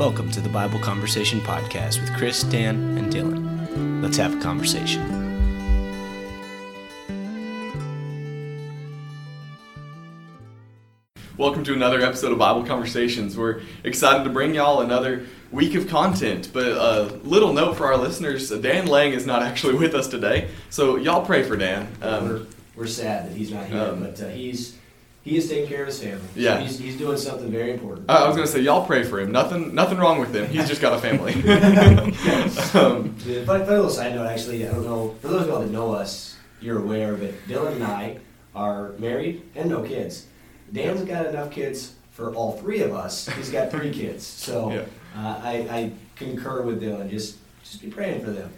Welcome to the Bible Conversation Podcast with Chris, Dan, and Dylan. Let's have a conversation. Welcome to another episode of Bible Conversations. We're excited to bring y'all another week of content. But a little note for our listeners Dan Lang is not actually with us today, so y'all pray for Dan. Um, we're, we're sad that he's not here, um, but uh, he's he is taking care of his family. Yeah, so he's, he's doing something very important. I was gonna say y'all pray for him. Nothing nothing wrong with him. He's just got a family. um, funny, funny little side note, actually, I don't know for those of y'all that know us, you're aware, but Dylan and I are married and no kids. Dan's got enough kids for all three of us. He's got three kids, so yeah. uh, I, I concur with Dylan. Just just be praying for them.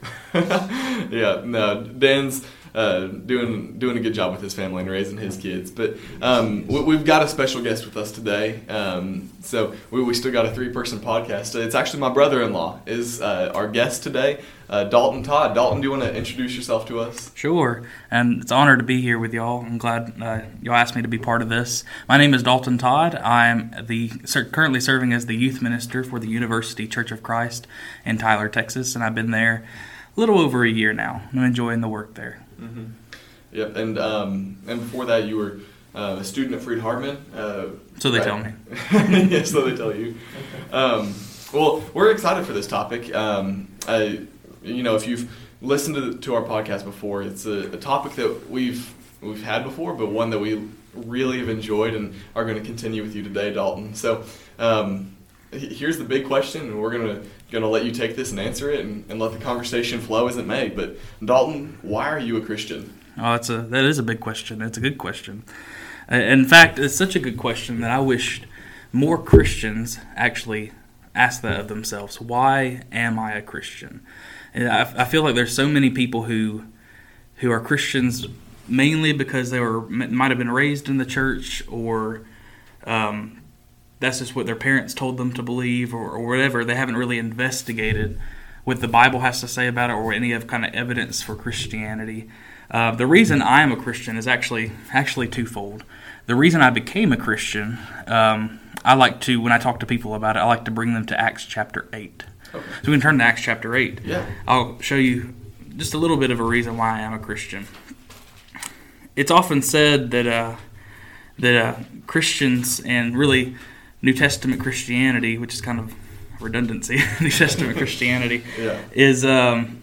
yeah, no, Dan's uh, doing doing a good job with his family and raising his kids. But um, we, have got a special guest with us today. Um, so we, we still got a three person podcast. It's actually my brother in law is uh, our guest today, uh, Dalton Todd. Dalton, do you want to introduce yourself to us? Sure, and it's an honor to be here with y'all. I'm glad uh, y'all asked me to be part of this. My name is Dalton Todd. I'm the currently serving as the youth minister for the University Church of Christ in Tyler, Texas, and I've been there a little over a year now. I'm enjoying the work there. Mm-hmm. Yep, and um, and before that, you were uh, a student at Freed Hardeman. Uh, so they right? tell me. yeah, so they tell you. Um, well, we're excited for this topic. Um, I, you know, if you've listened to, to our podcast before, it's a, a, topic that we've we've had before, but one that we really have enjoyed and are going to continue with you today, Dalton. So. Um, here's the big question, and we're gonna gonna let you take this and answer it, and, and let the conversation flow as it may. But Dalton, why are you a Christian? Oh, that's a that is a big question. It's a good question. In fact, it's such a good question that I wished more Christians actually ask that of themselves. Why am I a Christian? And I, I feel like there's so many people who who are Christians mainly because they were might have been raised in the church or um, that's just what their parents told them to believe or, or whatever. They haven't really investigated what the Bible has to say about it or any of kind of evidence for Christianity. Uh, the reason I am a Christian is actually actually twofold. The reason I became a Christian, um, I like to when I talk to people about it, I like to bring them to Acts chapter eight. Okay. So we can turn to Acts chapter eight. Yeah. I'll show you just a little bit of a reason why I am a Christian. It's often said that uh, that uh, Christians and really New Testament Christianity, which is kind of redundancy, New Testament Christianity, yeah. is um,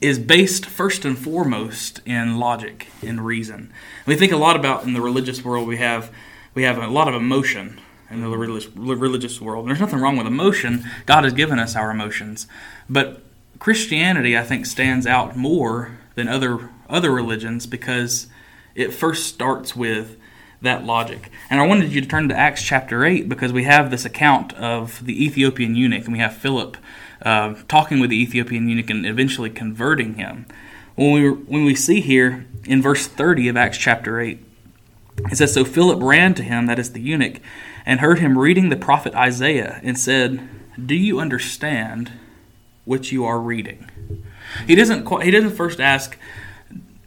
is based first and foremost in logic and reason. We think a lot about in the religious world. We have we have a lot of emotion in the religious religious world. And there's nothing wrong with emotion. God has given us our emotions, but Christianity, I think, stands out more than other other religions because it first starts with that logic. And I wanted you to turn to Acts chapter 8 because we have this account of the Ethiopian eunuch, and we have Philip uh, talking with the Ethiopian eunuch and eventually converting him. When we, when we see here in verse 30 of Acts chapter 8, it says, So Philip ran to him, that is the eunuch, and heard him reading the prophet Isaiah, and said, Do you understand what you are reading? He doesn't, he doesn't first ask,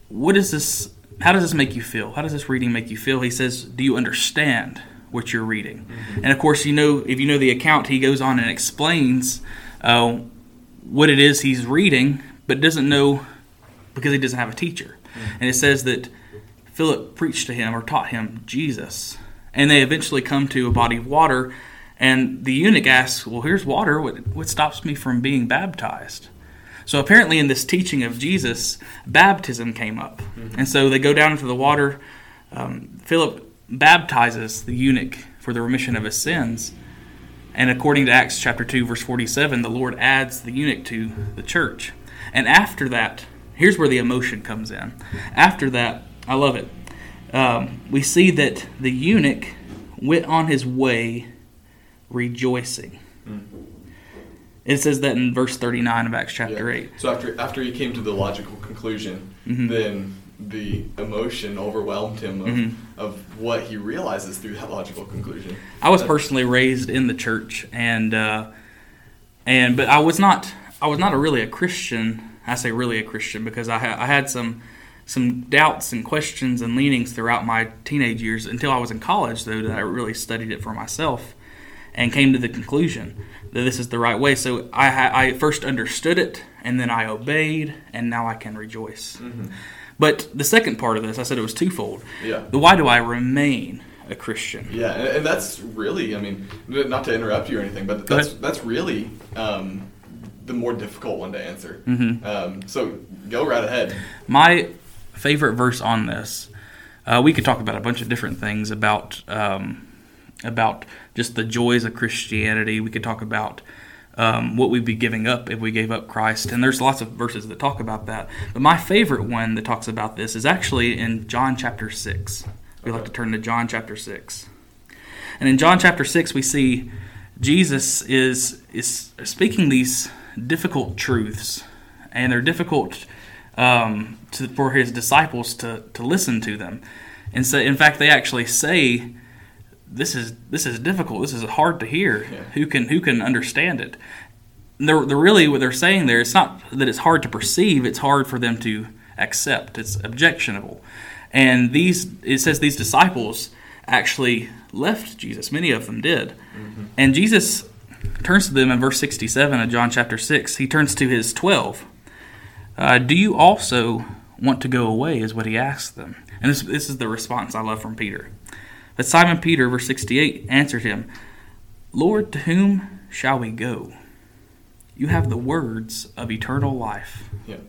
What is this how does this make you feel? How does this reading make you feel? He says, Do you understand what you're reading? Mm-hmm. And of course, you know, if you know the account, he goes on and explains uh, what it is he's reading, but doesn't know because he doesn't have a teacher. Mm-hmm. And it says that Philip preached to him or taught him Jesus. And they eventually come to a body of water, and the eunuch asks, Well, here's water. What, what stops me from being baptized? So apparently, in this teaching of Jesus, baptism came up. Mm-hmm. And so they go down into the water. Um, Philip baptizes the eunuch for the remission of his sins. And according to Acts chapter 2, verse 47, the Lord adds the eunuch to the church. And after that, here's where the emotion comes in. After that, I love it. Um, we see that the eunuch went on his way rejoicing. Mm-hmm. It says that in verse 39 of Acts chapter yeah. 8. So after after he came to the logical conclusion, mm-hmm. then the emotion overwhelmed him of, mm-hmm. of what he realizes through that logical conclusion. I was personally raised in the church and uh, and but I was not I was not a really a Christian. I say really a Christian because I ha- I had some some doubts and questions and leanings throughout my teenage years until I was in college though that I really studied it for myself and came to the conclusion that this is the right way. So I, I first understood it, and then I obeyed, and now I can rejoice. Mm-hmm. But the second part of this, I said it was twofold. Yeah. The why do I remain a Christian? Yeah, and, that's really, I mean, not to interrupt you or anything, but that's that's really um, the more difficult one to answer. Mhm. Um, so go right ahead. My favorite verse on this, uh, we could talk about a bunch of different things about um, about just the joys of Christianity. We could talk about um, what we'd be giving up if we gave up Christ, and there's lots of verses that talk about that. But my favorite one that talks about this is actually in John chapter six. We like to turn to John chapter six, and in John chapter six we see Jesus is is speaking these difficult truths, and they're difficult um, to, for his disciples to, to listen to them. And so, in fact, they actually say, "This is this is difficult. This is hard to hear. Yeah. Who can who can understand it?" And They're, they're really what they're saying there. It's not that it's hard to perceive; it's hard for them to accept. It's objectionable. And these it says these disciples actually left Jesus. Many of them did. And Jesus turns to them in verse 67 of John chapter 6. He turns to his 12. Uh, do you also want to go away? Is what he asks them. And this, this is the response I love from Peter. But Simon Peter, verse 68, answered him, Lord, to whom shall we go? You have the words of eternal life. Yeah.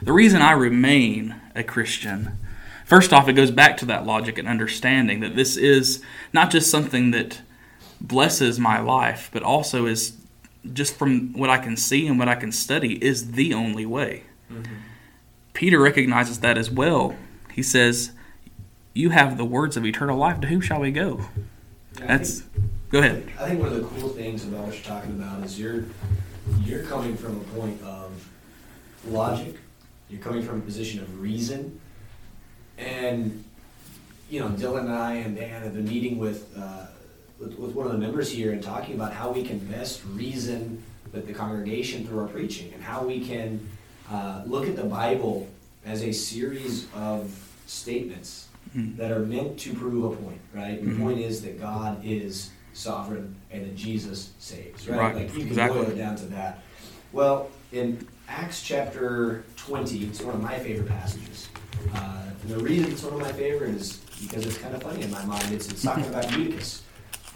The reason I remain a Christian, first off, it goes back to that logic and understanding that this is not just something that blesses my life, but also is just from what I can see and what I can study is the only way. Mm-hmm. Peter recognizes that as well. He says, "You have the words of eternal life. To whom shall we go?" That's think- go ahead. I think one of the cool things about what you're talking about is you're you're coming from a point of logic. You're coming from a position of reason, and you know Dylan and I and Dan have been meeting with uh, with, with one of the members here and talking about how we can best reason with the congregation through our preaching and how we can uh, look at the Bible as a series of statements Mhm. that are meant to prove a point, right? The Mhm. point is that God is sovereign and that Jesus saves, right? Right, Like you can exactly. boil it down to that. Well, in Acts chapter 20, it's one of my favorite passages. Uh, the reason it's one of my favorite is because it's kind of funny in my mind. It's, it's talking about Eutychus.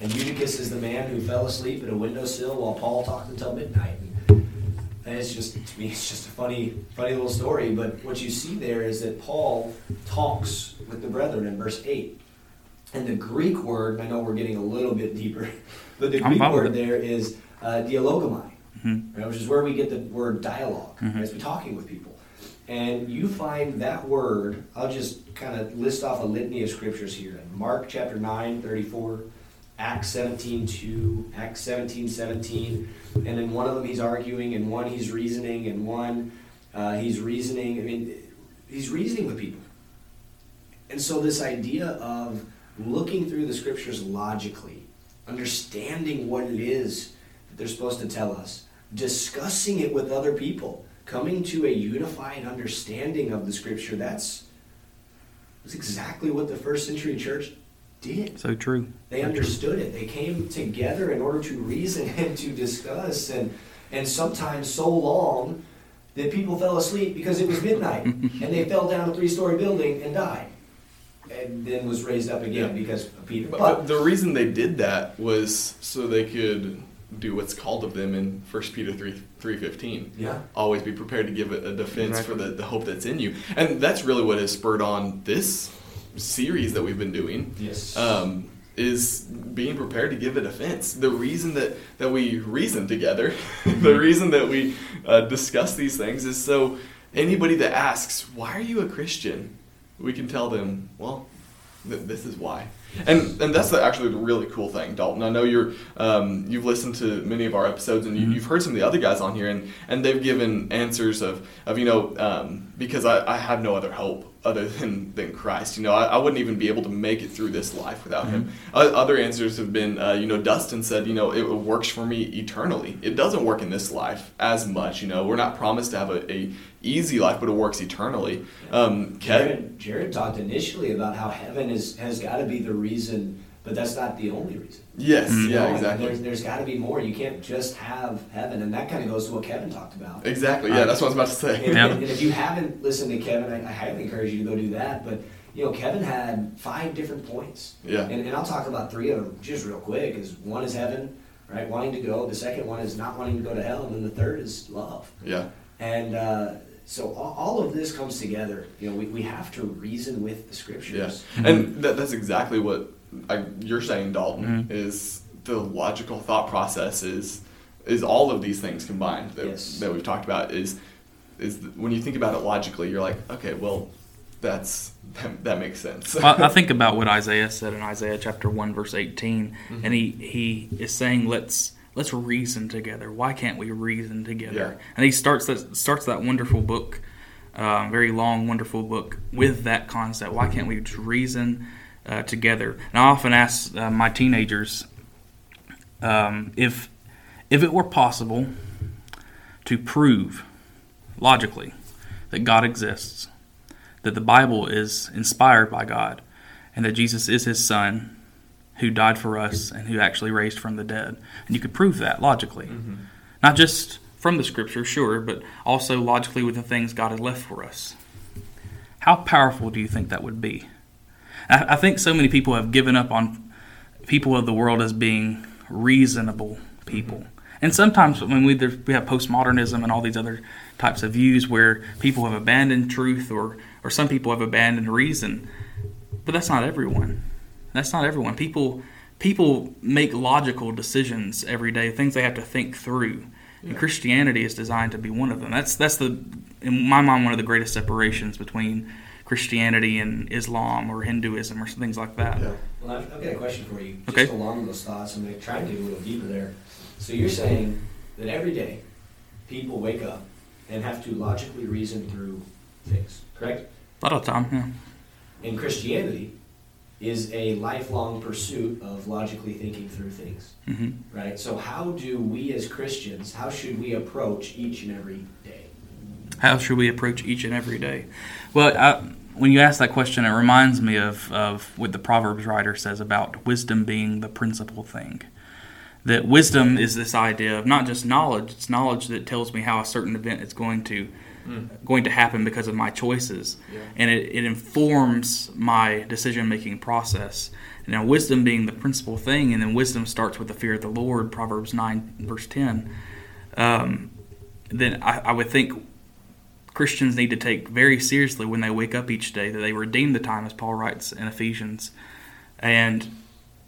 And Eutychus is the man who fell asleep at a windowsill while Paul talked until midnight. And it's just, to me, it's just a funny, funny little story. But what you see there is that Paul talks with the brethren in verse 8. And the Greek word, I know we're getting a little bit deeper, but the Greek word there is uh, dialogomai, Mhm. right, which is where we get the word dialog Mhm. right, as we're talking with people. And you find that word, I'll just kind of list off a litany of scriptures here. In Mark chapter 9, 34, Acts 17, 2, Acts 17, 17. And in one of them he's arguing, and one he's reasoning, and one uh, he's reasoning. I mean, he's reasoning with people. And so this idea of looking through the scriptures logically, understanding what it is that they're supposed to tell us, discussing it with other people, coming to a unified understanding of the scripture, that's, that's exactly what the first century church did. So true. They understood it. They came together in order to reason and to discuss, and and sometimes so long that people fell asleep because it was midnight, and they fell down a three-story building and died, and then was raised up again Yeah. because of Peter. But, But, the reason they did that was so they could do what's called of them in 1 Peter 3 3.15. yeah, Always be prepared to give a, a defense Exactly. for the, the hope that's in you. And that's really what has spurred on this series that we've been doing. yes, um, is being prepared to give a defense. The reason that, that we reason together, the reason that we uh, discuss these things is so anybody that asks, why are you a Christian? We can tell them, well, th- this is why. And, and that's the, actually the really cool thing, Dalton. I know you're um, you've listened to many of our episodes and you, you've heard some of the other guys on here, and, and they've given answers of, of you know um, because I, I have no other hope other than, than Christ. You know, I, I wouldn't even be able to make it through this life without Him. O- Other answers have been, uh, you know, Dustin said, you know, it works for me eternally. It doesn't work in this life as much. You know, we're not promised to have a, a easy life, but it works eternally. Um, Kevin, Jared, Jared talked initially about how heaven is has got to be the reason but that's not the only reason. Yes, Mm. yeah, No, exactly. There's, there's got to be more. You can't just have heaven, and that kind of goes to what Kevin talked about. Exactly. Yeah, that's what I was about to say. And, Yeah. and if you haven't listened to Kevin, I, I highly encourage you to go do that. But you know, Kevin had five different points. Yeah. And, and I'll talk about three of them just real quick. Is one is heaven, right? Wanting to go. The second one is not wanting to go to hell, and then the third is love. Yeah. And uh, so all, all of this comes together. You know, we, we have to reason with the Yeah, scriptures. and that, that's exactly what I, you're saying, Dalton. Mhm. Is the logical thought process is is all of these things combined that, Yes. that we've talked about is is th- when you think about it logically, you're like, okay, well, that's that, that makes sense. I, I think about what Isaiah said in Isaiah chapter one verse 18 and he he is saying let's let's reason together. Why can't we reason together? Yeah. And he starts that starts that wonderful book, um, very long, wonderful book with that concept. Why can't we just reason uh, together? And I often ask uh, my teenagers um, if if it were possible to prove logically that God exists, that the Bible is inspired by God, and that Jesus is His Son, who died for us and who actually raised from the dead, and you could prove that logically, mm-hmm. not just from the Scripture, sure, but also logically with the things God has left for us. How powerful do you think that would be? I, I think so many people have given up on people of the world as being reasonable people. Mm-hmm. And sometimes when we, there's- we have postmodernism and all these other types of views where people have abandoned truth or, or some people have abandoned reason. But that's not everyone. That's not everyone. People people make logical decisions every day, things they have to think through. And Christianity is designed to be one of them. That's that's the in my mind one of the greatest separations between Christianity and Islam or Hinduism or things like that. yeah. Well, I've, I've got a question for you. Okay. Just along those thoughts, I'm going to try and dig a little deeper there. So you're saying that every day people wake up and have to logically reason through things, correct? A lot of time, yeah. And Christianity is a lifelong pursuit of logically thinking through things, hmm right? So how do we as Christians, how should we approach each and every day? How should we approach each and every day? Well, I, when you ask that question, it reminds me of, of what the Proverbs writer says about wisdom being the principal thing. That wisdom is this idea of not just knowledge; it's knowledge that tells me how a certain event is going to going to happen because of my choices, Yeah. and it, it informs my decision making process. Now, wisdom being the principal thing, and then wisdom starts with the fear of the Lord. Proverbs nine verse ten. Um, then I, I would think Christians need to take very seriously when they wake up each day that they redeem the time, as Paul writes in Ephesians, and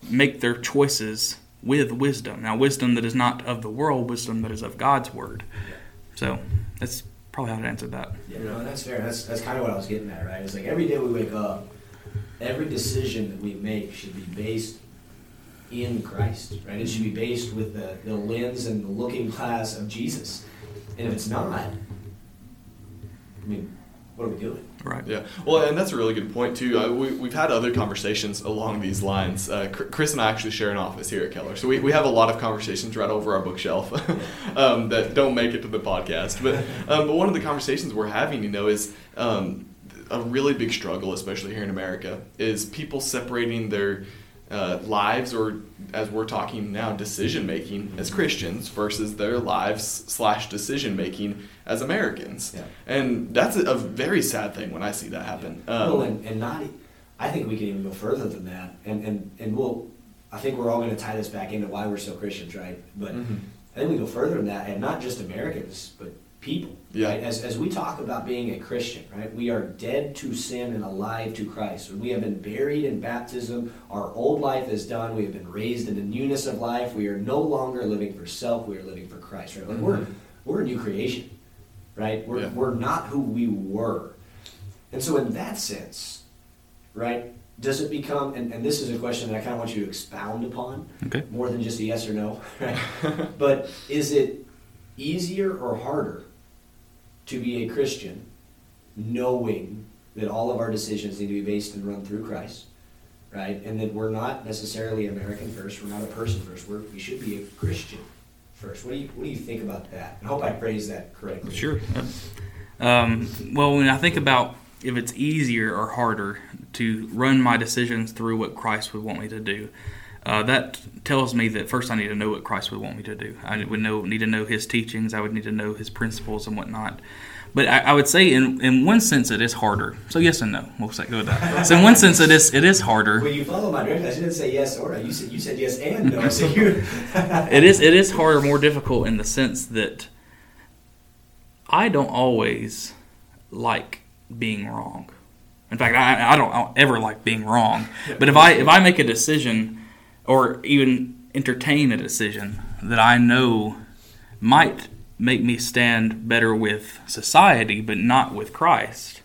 make their choices with wisdom. Now, wisdom that is not of the world, wisdom that is of God's word. So that's probably how to answer that. Yeah, no, that's fair. That's that's kind of what I was getting at, right? It's like every day we wake up, every decision that we make should be based in Christ, right? It should be based with the, the lens and the looking glass of Jesus. And if it's not, I mean, what are we doing? Right. Yeah, well, and that's a really good point too. Uh, we, we've had other conversations along these lines. Uh, Chris and I actually share an office here at Keller, so we, we have a lot of conversations right over our bookshelf um, that don't make it to the podcast. But um, but one of the conversations we're having, you know, is um, a really big struggle, especially here in America, is people separating their uh, lives, or as we're talking now, decision making as Christians versus their lives slash decision making as Americans. Yeah. And that's a, very sad thing when I see that happen. Um, well, and, and not, I think we can even go further than that. And, and, and we'll, I think we're all going to tie this back into why we're so Christians, right? But Mhm. I think we go further than that, and not just Americans, but people. Yeah. Right? As, as we talk about being a Christian, right? We are dead to sin and alive to Christ. We have been buried in baptism. Our old life is done. We have been raised in the newness of life. We are no longer living for self. We are living for Christ. Right? Like we're Mhm. we're a new creation, right? We're Yeah. we're not who we were, and so in that sense, right? Does it become? And, and this is a question that I kind of want you to expound upon Okay. more than just a yes or no, right? but is it easier or harder to be a Christian knowing that all of our decisions need to be based and run through Christ, right? And that we're not necessarily American first, we're not a person first, we're, we should be a Christian first. What do you, what do you think about that? I hope I phrased that correctly. Sure. Um, well, when I think about if it's easier or harder to run my decisions through what Christ would want me to do. Uh, that tells me that first I need to know what Christ would want me to do. I would know need to know His teachings. I would need to know His principles and whatnot. But I, I, would say, in in one sense, it is harder. So yes and no. We'll say go with that. So in one sense, it is it is harder. Well, you follow my directions. I didn't say yes or no. You said you said yes and no. So you. it is it is harder, more difficult in the sense that I don't always like being wrong. In fact, I, I don't ever like being wrong. But if I if I make a decision, or even entertain a decision that I know might make me stand better with society, but not with Christ,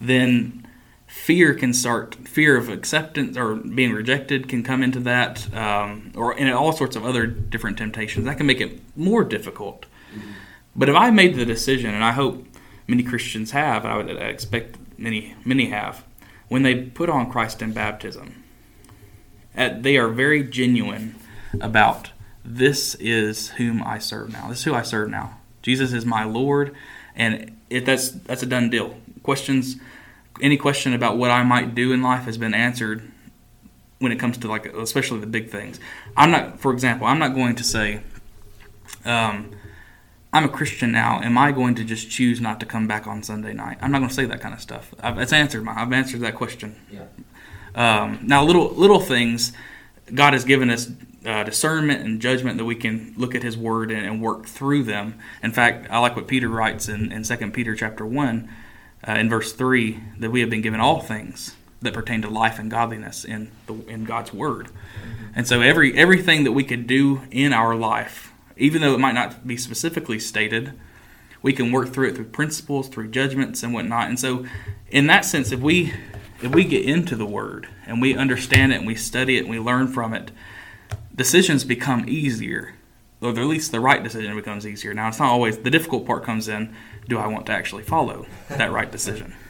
then fear can start. Fear of acceptance or being rejected can come into that, um, or in all sorts of other different temptations. That can make it more difficult. Mm-hmm. But if I made the decision, and I hope many Christians have, I would expect many many have, when they put on Christ in baptism, they are very genuine about this is whom I serve now. This is who I serve now. Jesus is my Lord, and it, that's that's a done deal. Questions, any question about what I might do in life has been answered when it comes to like especially the big things. I'm not, for example, I'm not going to say, um, I'm a Christian now. Am I going to just choose not to come back on Sunday night? I'm not going to say that kind of stuff. I've, it's answered my. I've answered that question. Yeah. Um, now, little little things, God has given us uh, discernment and judgment that we can look at His Word and, and, work through them. In fact, I like what Peter writes in, in 2 Peter chapter 1, uh, in verse 3, that we have been given all things that pertain to life and godliness in, the, in God's Word. And so every everything that we could do in our life even though it might not be specifically stated, we can work through it through principles, through judgments, and whatnot. And so, in that sense, if we if we get into the Word and we understand it and we study it and we learn from it, decisions become easier, or at least the right decision becomes easier. Now, it's not always the difficult part comes in: do I want to actually follow that right decision?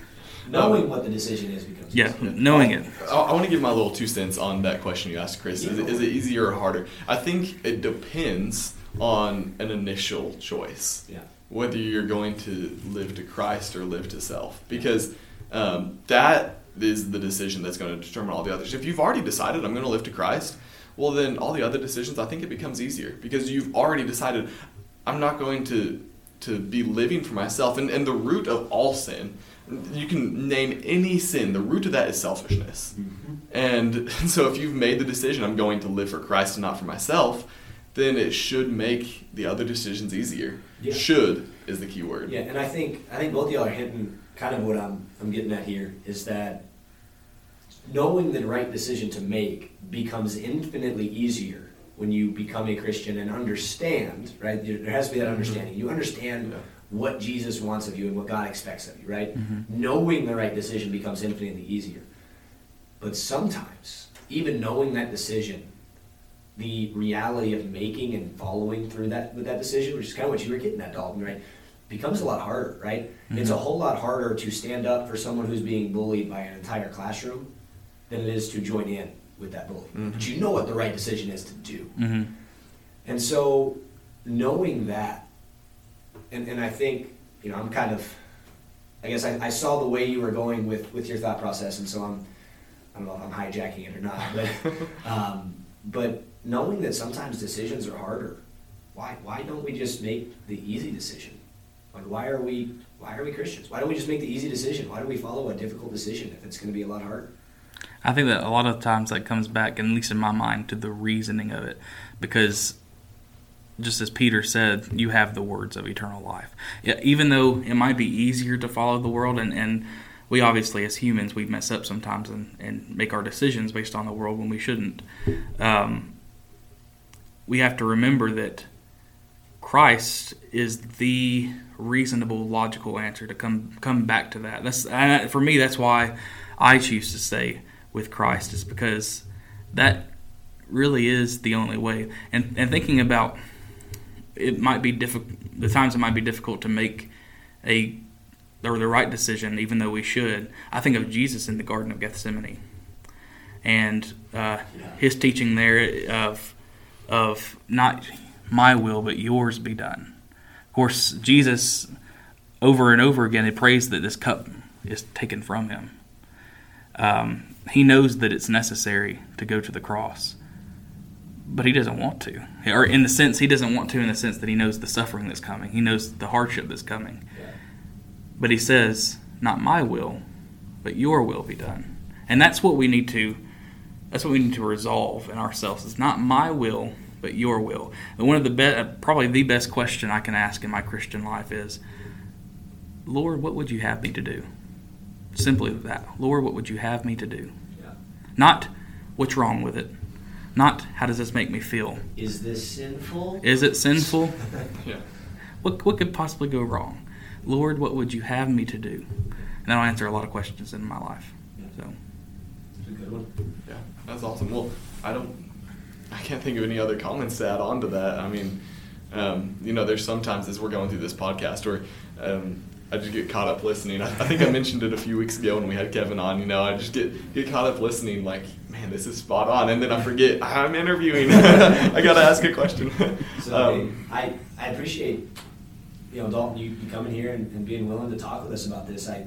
knowing what the decision is becomes yeah, easier. knowing it. I, I, want to give my little two cents on that question you asked, Chris. Is, is it easier or harder? I think it depends on an initial choice. Yeah. Whether you're going to live to Christ or live to self. Because um, that is the decision that's going to determine all the others. If you've already decided, I'm going to live to Christ, well, then all the other decisions, I think it becomes easier because you've already decided, I'm not going to, to be living for myself. And, and the root of all sin, you can name any sin, the root of that is selfishness. Mm-hmm. And so if you've made the decision, I'm going to live for Christ and not for myself, then it should make the other decisions easier. Yeah. Should is the key word. Yeah, and I think I think both of y'all are hitting kind of what I'm I'm getting at here is that knowing the right decision to make becomes infinitely easier when you become a Christian and understand, right? There has to be that mm-hmm. understanding. You understand yeah. what Jesus wants of you and what God expects of you, right? Mm-hmm. Knowing the right decision becomes infinitely easier. But sometimes, even knowing that decision the reality of making and following through that with that decision, which is kind of what you were getting at, Dalton, right? Becomes a lot harder, right? Mm-hmm. It's a whole lot harder to stand up for someone who's being bullied by an entire classroom than it is to join in with that bully. Mm-hmm. But you know what the right decision is to do. Mm-hmm. And so knowing that, and, and I think, you know, I'm kind of, I guess I, I saw the way you were going with, with your thought process, and so I'm, I don't know if I'm hijacking it or not, but, um, but knowing that sometimes decisions are harder. Why why don't we just make the easy decision? Like why are we why are we Christians? Why don't we just make the easy decision? Why do we follow a difficult decision if it's going to be a lot harder? I think that a lot of times that comes back, at least in my mind, to the reasoning of it, because just as Peter said, you have the words of eternal life. Yeah, even though it might be easier to follow the world, and, and we obviously, as humans, we mess up sometimes and, and make our decisions based on the world when we shouldn't. Um, we have to remember that Christ is the reasonable, logical answer to come come back to that. That's for me. That's why I choose to stay with Christ, is because that really is the only way. And and thinking about it might be difficult. The times it might be difficult to make a or the right decision, even though we should. I think of Jesus in the Garden of Gethsemane, and uh, his teaching there of of not my will but yours be done. Of course, Jesus over and over again he prays that this cup is taken from him. Um, he knows that it's necessary to go to the cross, but he doesn't want to. Or in the sense, he doesn't want to in the sense that he knows the suffering that's coming. He knows the hardship that's coming. But he says, "Not my will, but your will be done." And that's what we need to. That's what we need to resolve in ourselves. It's not my will, but your will. And one of the best, uh, probably the best question I can ask in my Christian life is, Lord, what would you have me to do? Simply that. Lord, what would you have me to do? Yeah. Not what's wrong with it. Not how does this make me feel. Is this sinful? Is it sinful? Yeah. What, what could possibly go wrong? Lord, what would you have me to do? And that'll answer a lot of questions in my life. So, It's a good one. Yeah, that's awesome. Well, I don't, I can't think of any other comments to add on to that. I mean, um, you know, there's sometimes as we're going through this podcast, where um, I just get caught up listening. I, I think I mentioned it a few weeks ago when we had Kevin on. You know, I just get get caught up listening, like, man, this is spot on, and then I forget I'm interviewing. I gotta ask a question. So Um, I, I appreciate, you know, Dalton, you, you coming here and, and being willing to talk with us about this. I,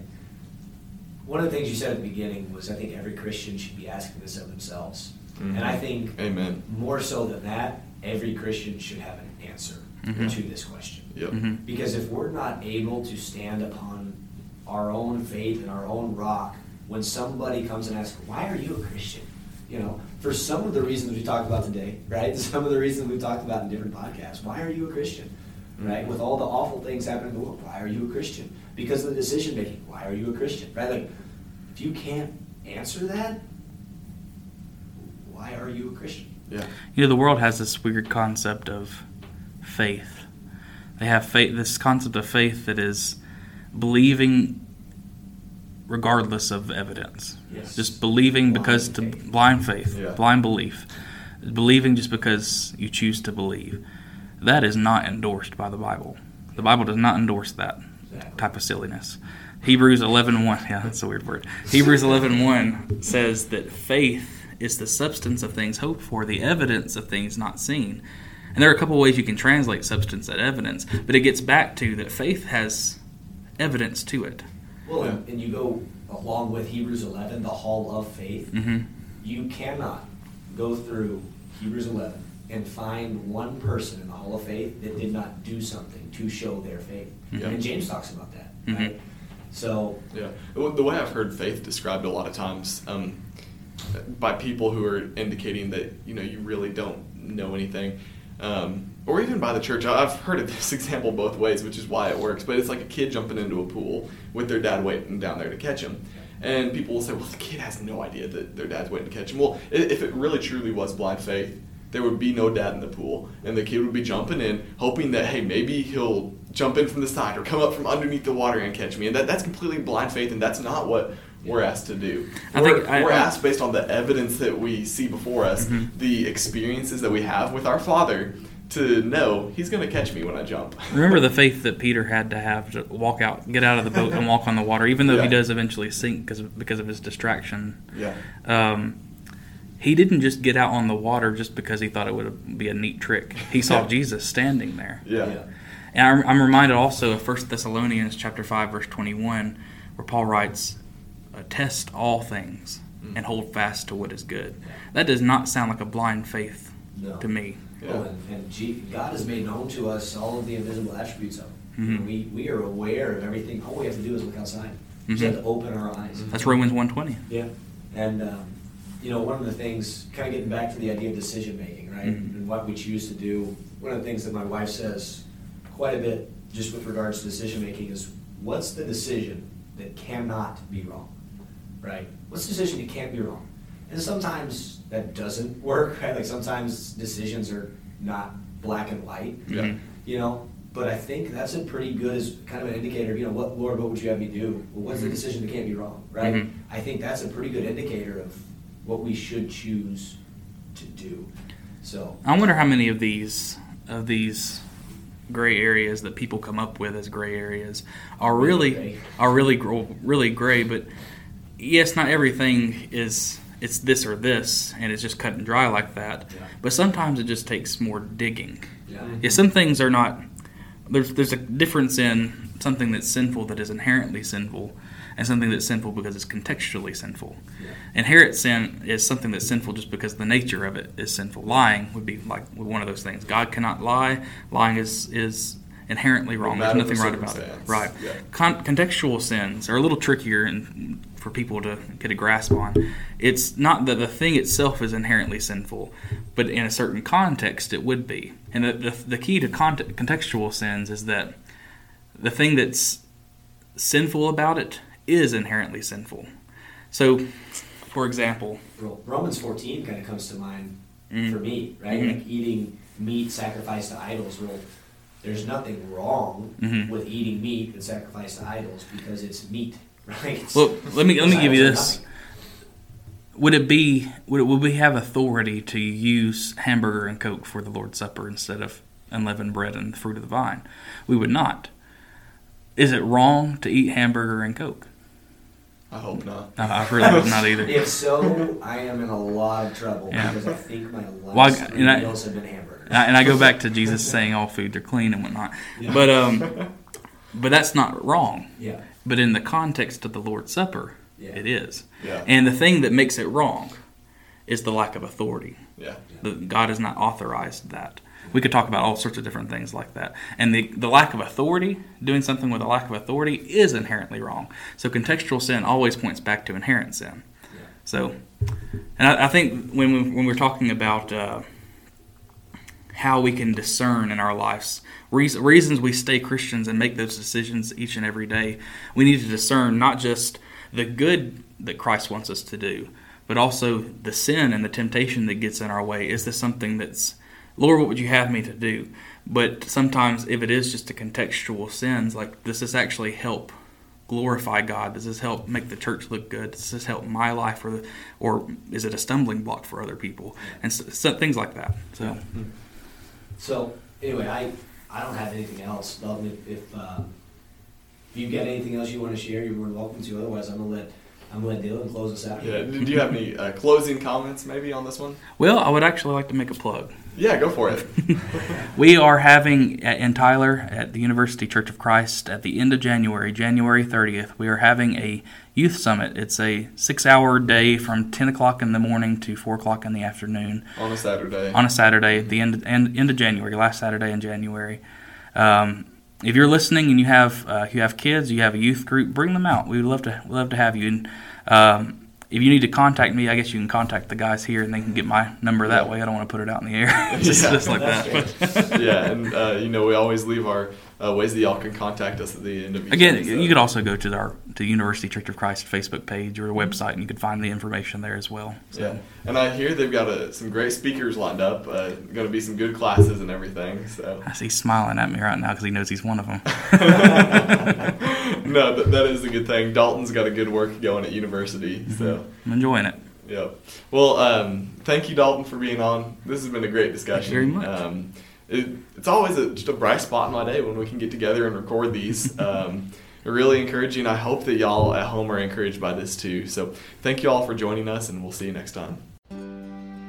one of the things you said at the beginning was I think every Christian should be asking this of themselves. Mhm. And I think Amen. more so than that, every Christian should have an answer Mhm. to this question. Yep. mhm. Because if we're not able to stand upon our own faith and our own rock, when somebody comes and asks, why are you a Christian? You know, for some of the reasons we talked about today, right? Some of the reasons we've talked about in different podcasts. Why are you a Christian? Right? Mhm. With all the awful things happening in the world, why are you a Christian? Because of the decision making, why are you a Christian? Right? Like, if you can't answer that, why are you a Christian? Yeah. You know, the world has this weird concept of faith. They have faith, this concept of faith that is believing regardless of evidence. Yes. Just believing because to Blind faith. blind faith, Yeah. blind belief. Believing just because you choose to believe. That is not endorsed by the Bible. The Bible does not endorse that Exactly. type of silliness. Hebrews 11:1, yeah, that's a weird word. Hebrews 11:1 says that faith is the substance of things hoped for, the evidence of things not seen. And there are a couple ways you can translate substance and evidence, but it gets back to that faith has evidence to it. Well, and, and you go along with Hebrews 11, the hall of faith. hmm You cannot go through Hebrews 11 and find one person in the hall of faith that did not do something to show their faith. Yeah. And James talks about that. Mhm. Right? So, Yeah, the way I've heard faith described a lot of times um, by people who are indicating that you know you really don't know anything, um, or even by the church. I've heard of this example both ways, which is why it works. But it's like a kid jumping into a pool with their dad waiting down there to catch him. And people will say, well, the kid has no idea that their dad's waiting to catch him. Well, if it really truly was blind faith, there would be no dad in the pool, and the kid would be jumping in, hoping that hey, maybe he'll jump in from the side or come up from underneath the water and catch me. And that, that's completely blind faith, and that's not what we're asked to do. I we're, think I- we're I- asked based on the evidence that we see before us, Mhm. the experiences that we have with our Father, to know He's going to catch me when I jump. Remember the faith that Peter had to have to walk out, get out of the boat, and walk on the water, even though Yeah. he does eventually sink because of, because of his distraction. yeah. Um, he didn't just get out on the water just because he thought it would be a neat trick. He saw Yeah. Jesus standing there. Yeah. And I'm, I'm reminded also of 1 Thessalonians chapter 5 verse 21 where Paul writes, uh, "Test all things Mm. and hold fast to what is good." That does not sound like a blind faith no. to me. Yeah. Well, and, and G, God has made known to us all of the invisible attributes of Him. Mhm. We, we are aware of everything. All we have to do is look outside. We Mhm. have to open our eyes. That's Romans 1:20. Yeah. And, um, you know, one of the things, kind of getting back to the idea of decision making, right? Mhm. And what we choose to do. One of the things that my wife says quite a bit, just with regards to decision making, is what's the decision that cannot be wrong, right? What's the decision that can't be wrong? And sometimes that doesn't work, right? Like sometimes decisions are not black and white, Yeah. You know. But I think that's a pretty good as kind of an indicator. You know, what Lord, what would you have me do? Well, what's the Mhm. decision that can't be wrong, right? Mhm. I think that's a pretty good indicator of what we should choose to do. So, I wonder how many of these of these gray areas that people come up with as gray areas are Really really gray. are really really gray. But yes, not everything is it's this or this, and it's just cut and dry like that. Yeah. But sometimes it just takes more digging. yeah, mm-hmm. Yeah, some things are not. There's there's a difference in something that's sinful that is inherently sinful, and something that's sinful because it's contextually sinful. Yeah. Inherent sin is something that's sinful just because the nature of it is sinful. Lying would be like one of those things. God cannot lie. Lying is is inherently wrong. There's nothing the right about it. Right. Yeah. Con- contextual sins are a little trickier and for people to get a grasp on. It's not that the thing itself is inherently sinful, but in a certain context it would be. And the, the, the key to cont- contextual sins is that the thing that's sinful about it is inherently sinful. So, for example, Romans 14 kind of comes to mind Mm. for me, right? Mhm. Like eating meat sacrificed to idols. Well, there's nothing wrong Mhm. with eating meat and sacrificed to idols because it's meat, right? Well, let me let me give you this. Would it be would, it, would we have authority to use hamburger and coke for the Lord's Supper instead of unleavened bread and the fruit of the vine? We would not. Is it wrong to eat hamburger and coke? I hope not. No, I've really would not either. If so, I am in a lot of trouble Yeah. because I think my last Well, three and I- meals have been hamburgers. And I, and I go back to Jesus saying all foods are clean and whatnot. Yeah. But um, but that's not wrong. yeah, But in the context of the Lord's Supper, Yeah. it is. Yeah. And the thing that makes it wrong is the lack of authority. Yeah. God has not authorized that. We could talk about all sorts of different things like that. And the, the lack of authority, doing something with a lack of authority, is inherently wrong. So contextual sin always points back to inherent sin. So, and I, I think when, we, when we're talking about uh, how we can discern in our lives, reas reasons we stay Christians and make those decisions each and every day, we need to discern not just the good that Christ wants us to do, but also the sin and the temptation that gets in our way. Is this something that's, Lord, what would you have me to do? But sometimes, if it is just a contextual sins, like does this actually help glorify God? Does this help make the church look good? Does this help my life, or or is it a stumbling block for other people? And so, so, things like that. So mm-hmm. So anyway, I I don't have anything else. Dalton, if if, um, if you got anything else you want to share, you're more than welcome to. Otherwise, I'm gonna let I'm gonna let Dylan close us out. Yeah. Do you have any uh, closing comments maybe on this one? well, I would actually like to make a plug. Yeah, go for it. We are having in Tyler at the University Church of Christ at the end of January, January 30th, we are having a youth summit. It's a six hour day from 10 o'clock in the morning to 4 o'clock in the afternoon on a Saturday. on a Saturday at the end, end, end of January, last Saturday in January. Um, if you're listening and you have uh, you have kids, you have a youth group, bring them out. We would love to love to have you. And um, if you need to contact me, I guess you can contact the guys here, and they can get my number that way. I don't want to put it out in the air, just, Yeah. just like that. yeah, and uh, you know we always leave our uh, ways that y'all can contact us at the end of each Again, episode. you could also go to our to University Church of Christ Facebook page or website, and you could find the information there as well. So. Yeah, and I hear they've got uh some great speakers lined up. Uh, going to be some good classes and everything. So I see he's smiling at me right now because he knows he's one of them. no, that, that is a good thing. Dalton's got a good work going at university. So I'm enjoying it. yeah. Well, um, thank you, Dalton, for being on. This has been a great discussion. very much. Um, it, it's always a, just a bright spot in my day when we can get together and record these. Um, really encouraging. I hope that y'all at home are encouraged by this too. So thank you all for joining us, and we'll see you next time.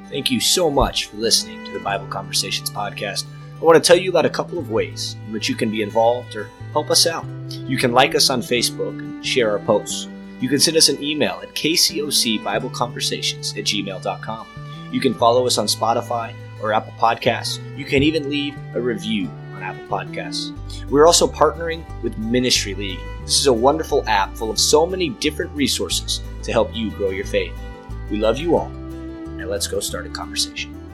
Thank you so much for listening to the Bible Conversations podcast. I want to tell you about a couple of ways in which you can be involved or help us out. You can like us on Facebook and share our posts. You can send us an email at kcocbibleconversations at gmail.com. You can follow us on Spotify or Apple Podcasts. You can even leave a review on Apple Podcasts. We're also partnering with Ministry League. This is a wonderful app full of so many different resources to help you grow your faith. We love you all. Now let's go start a conversation.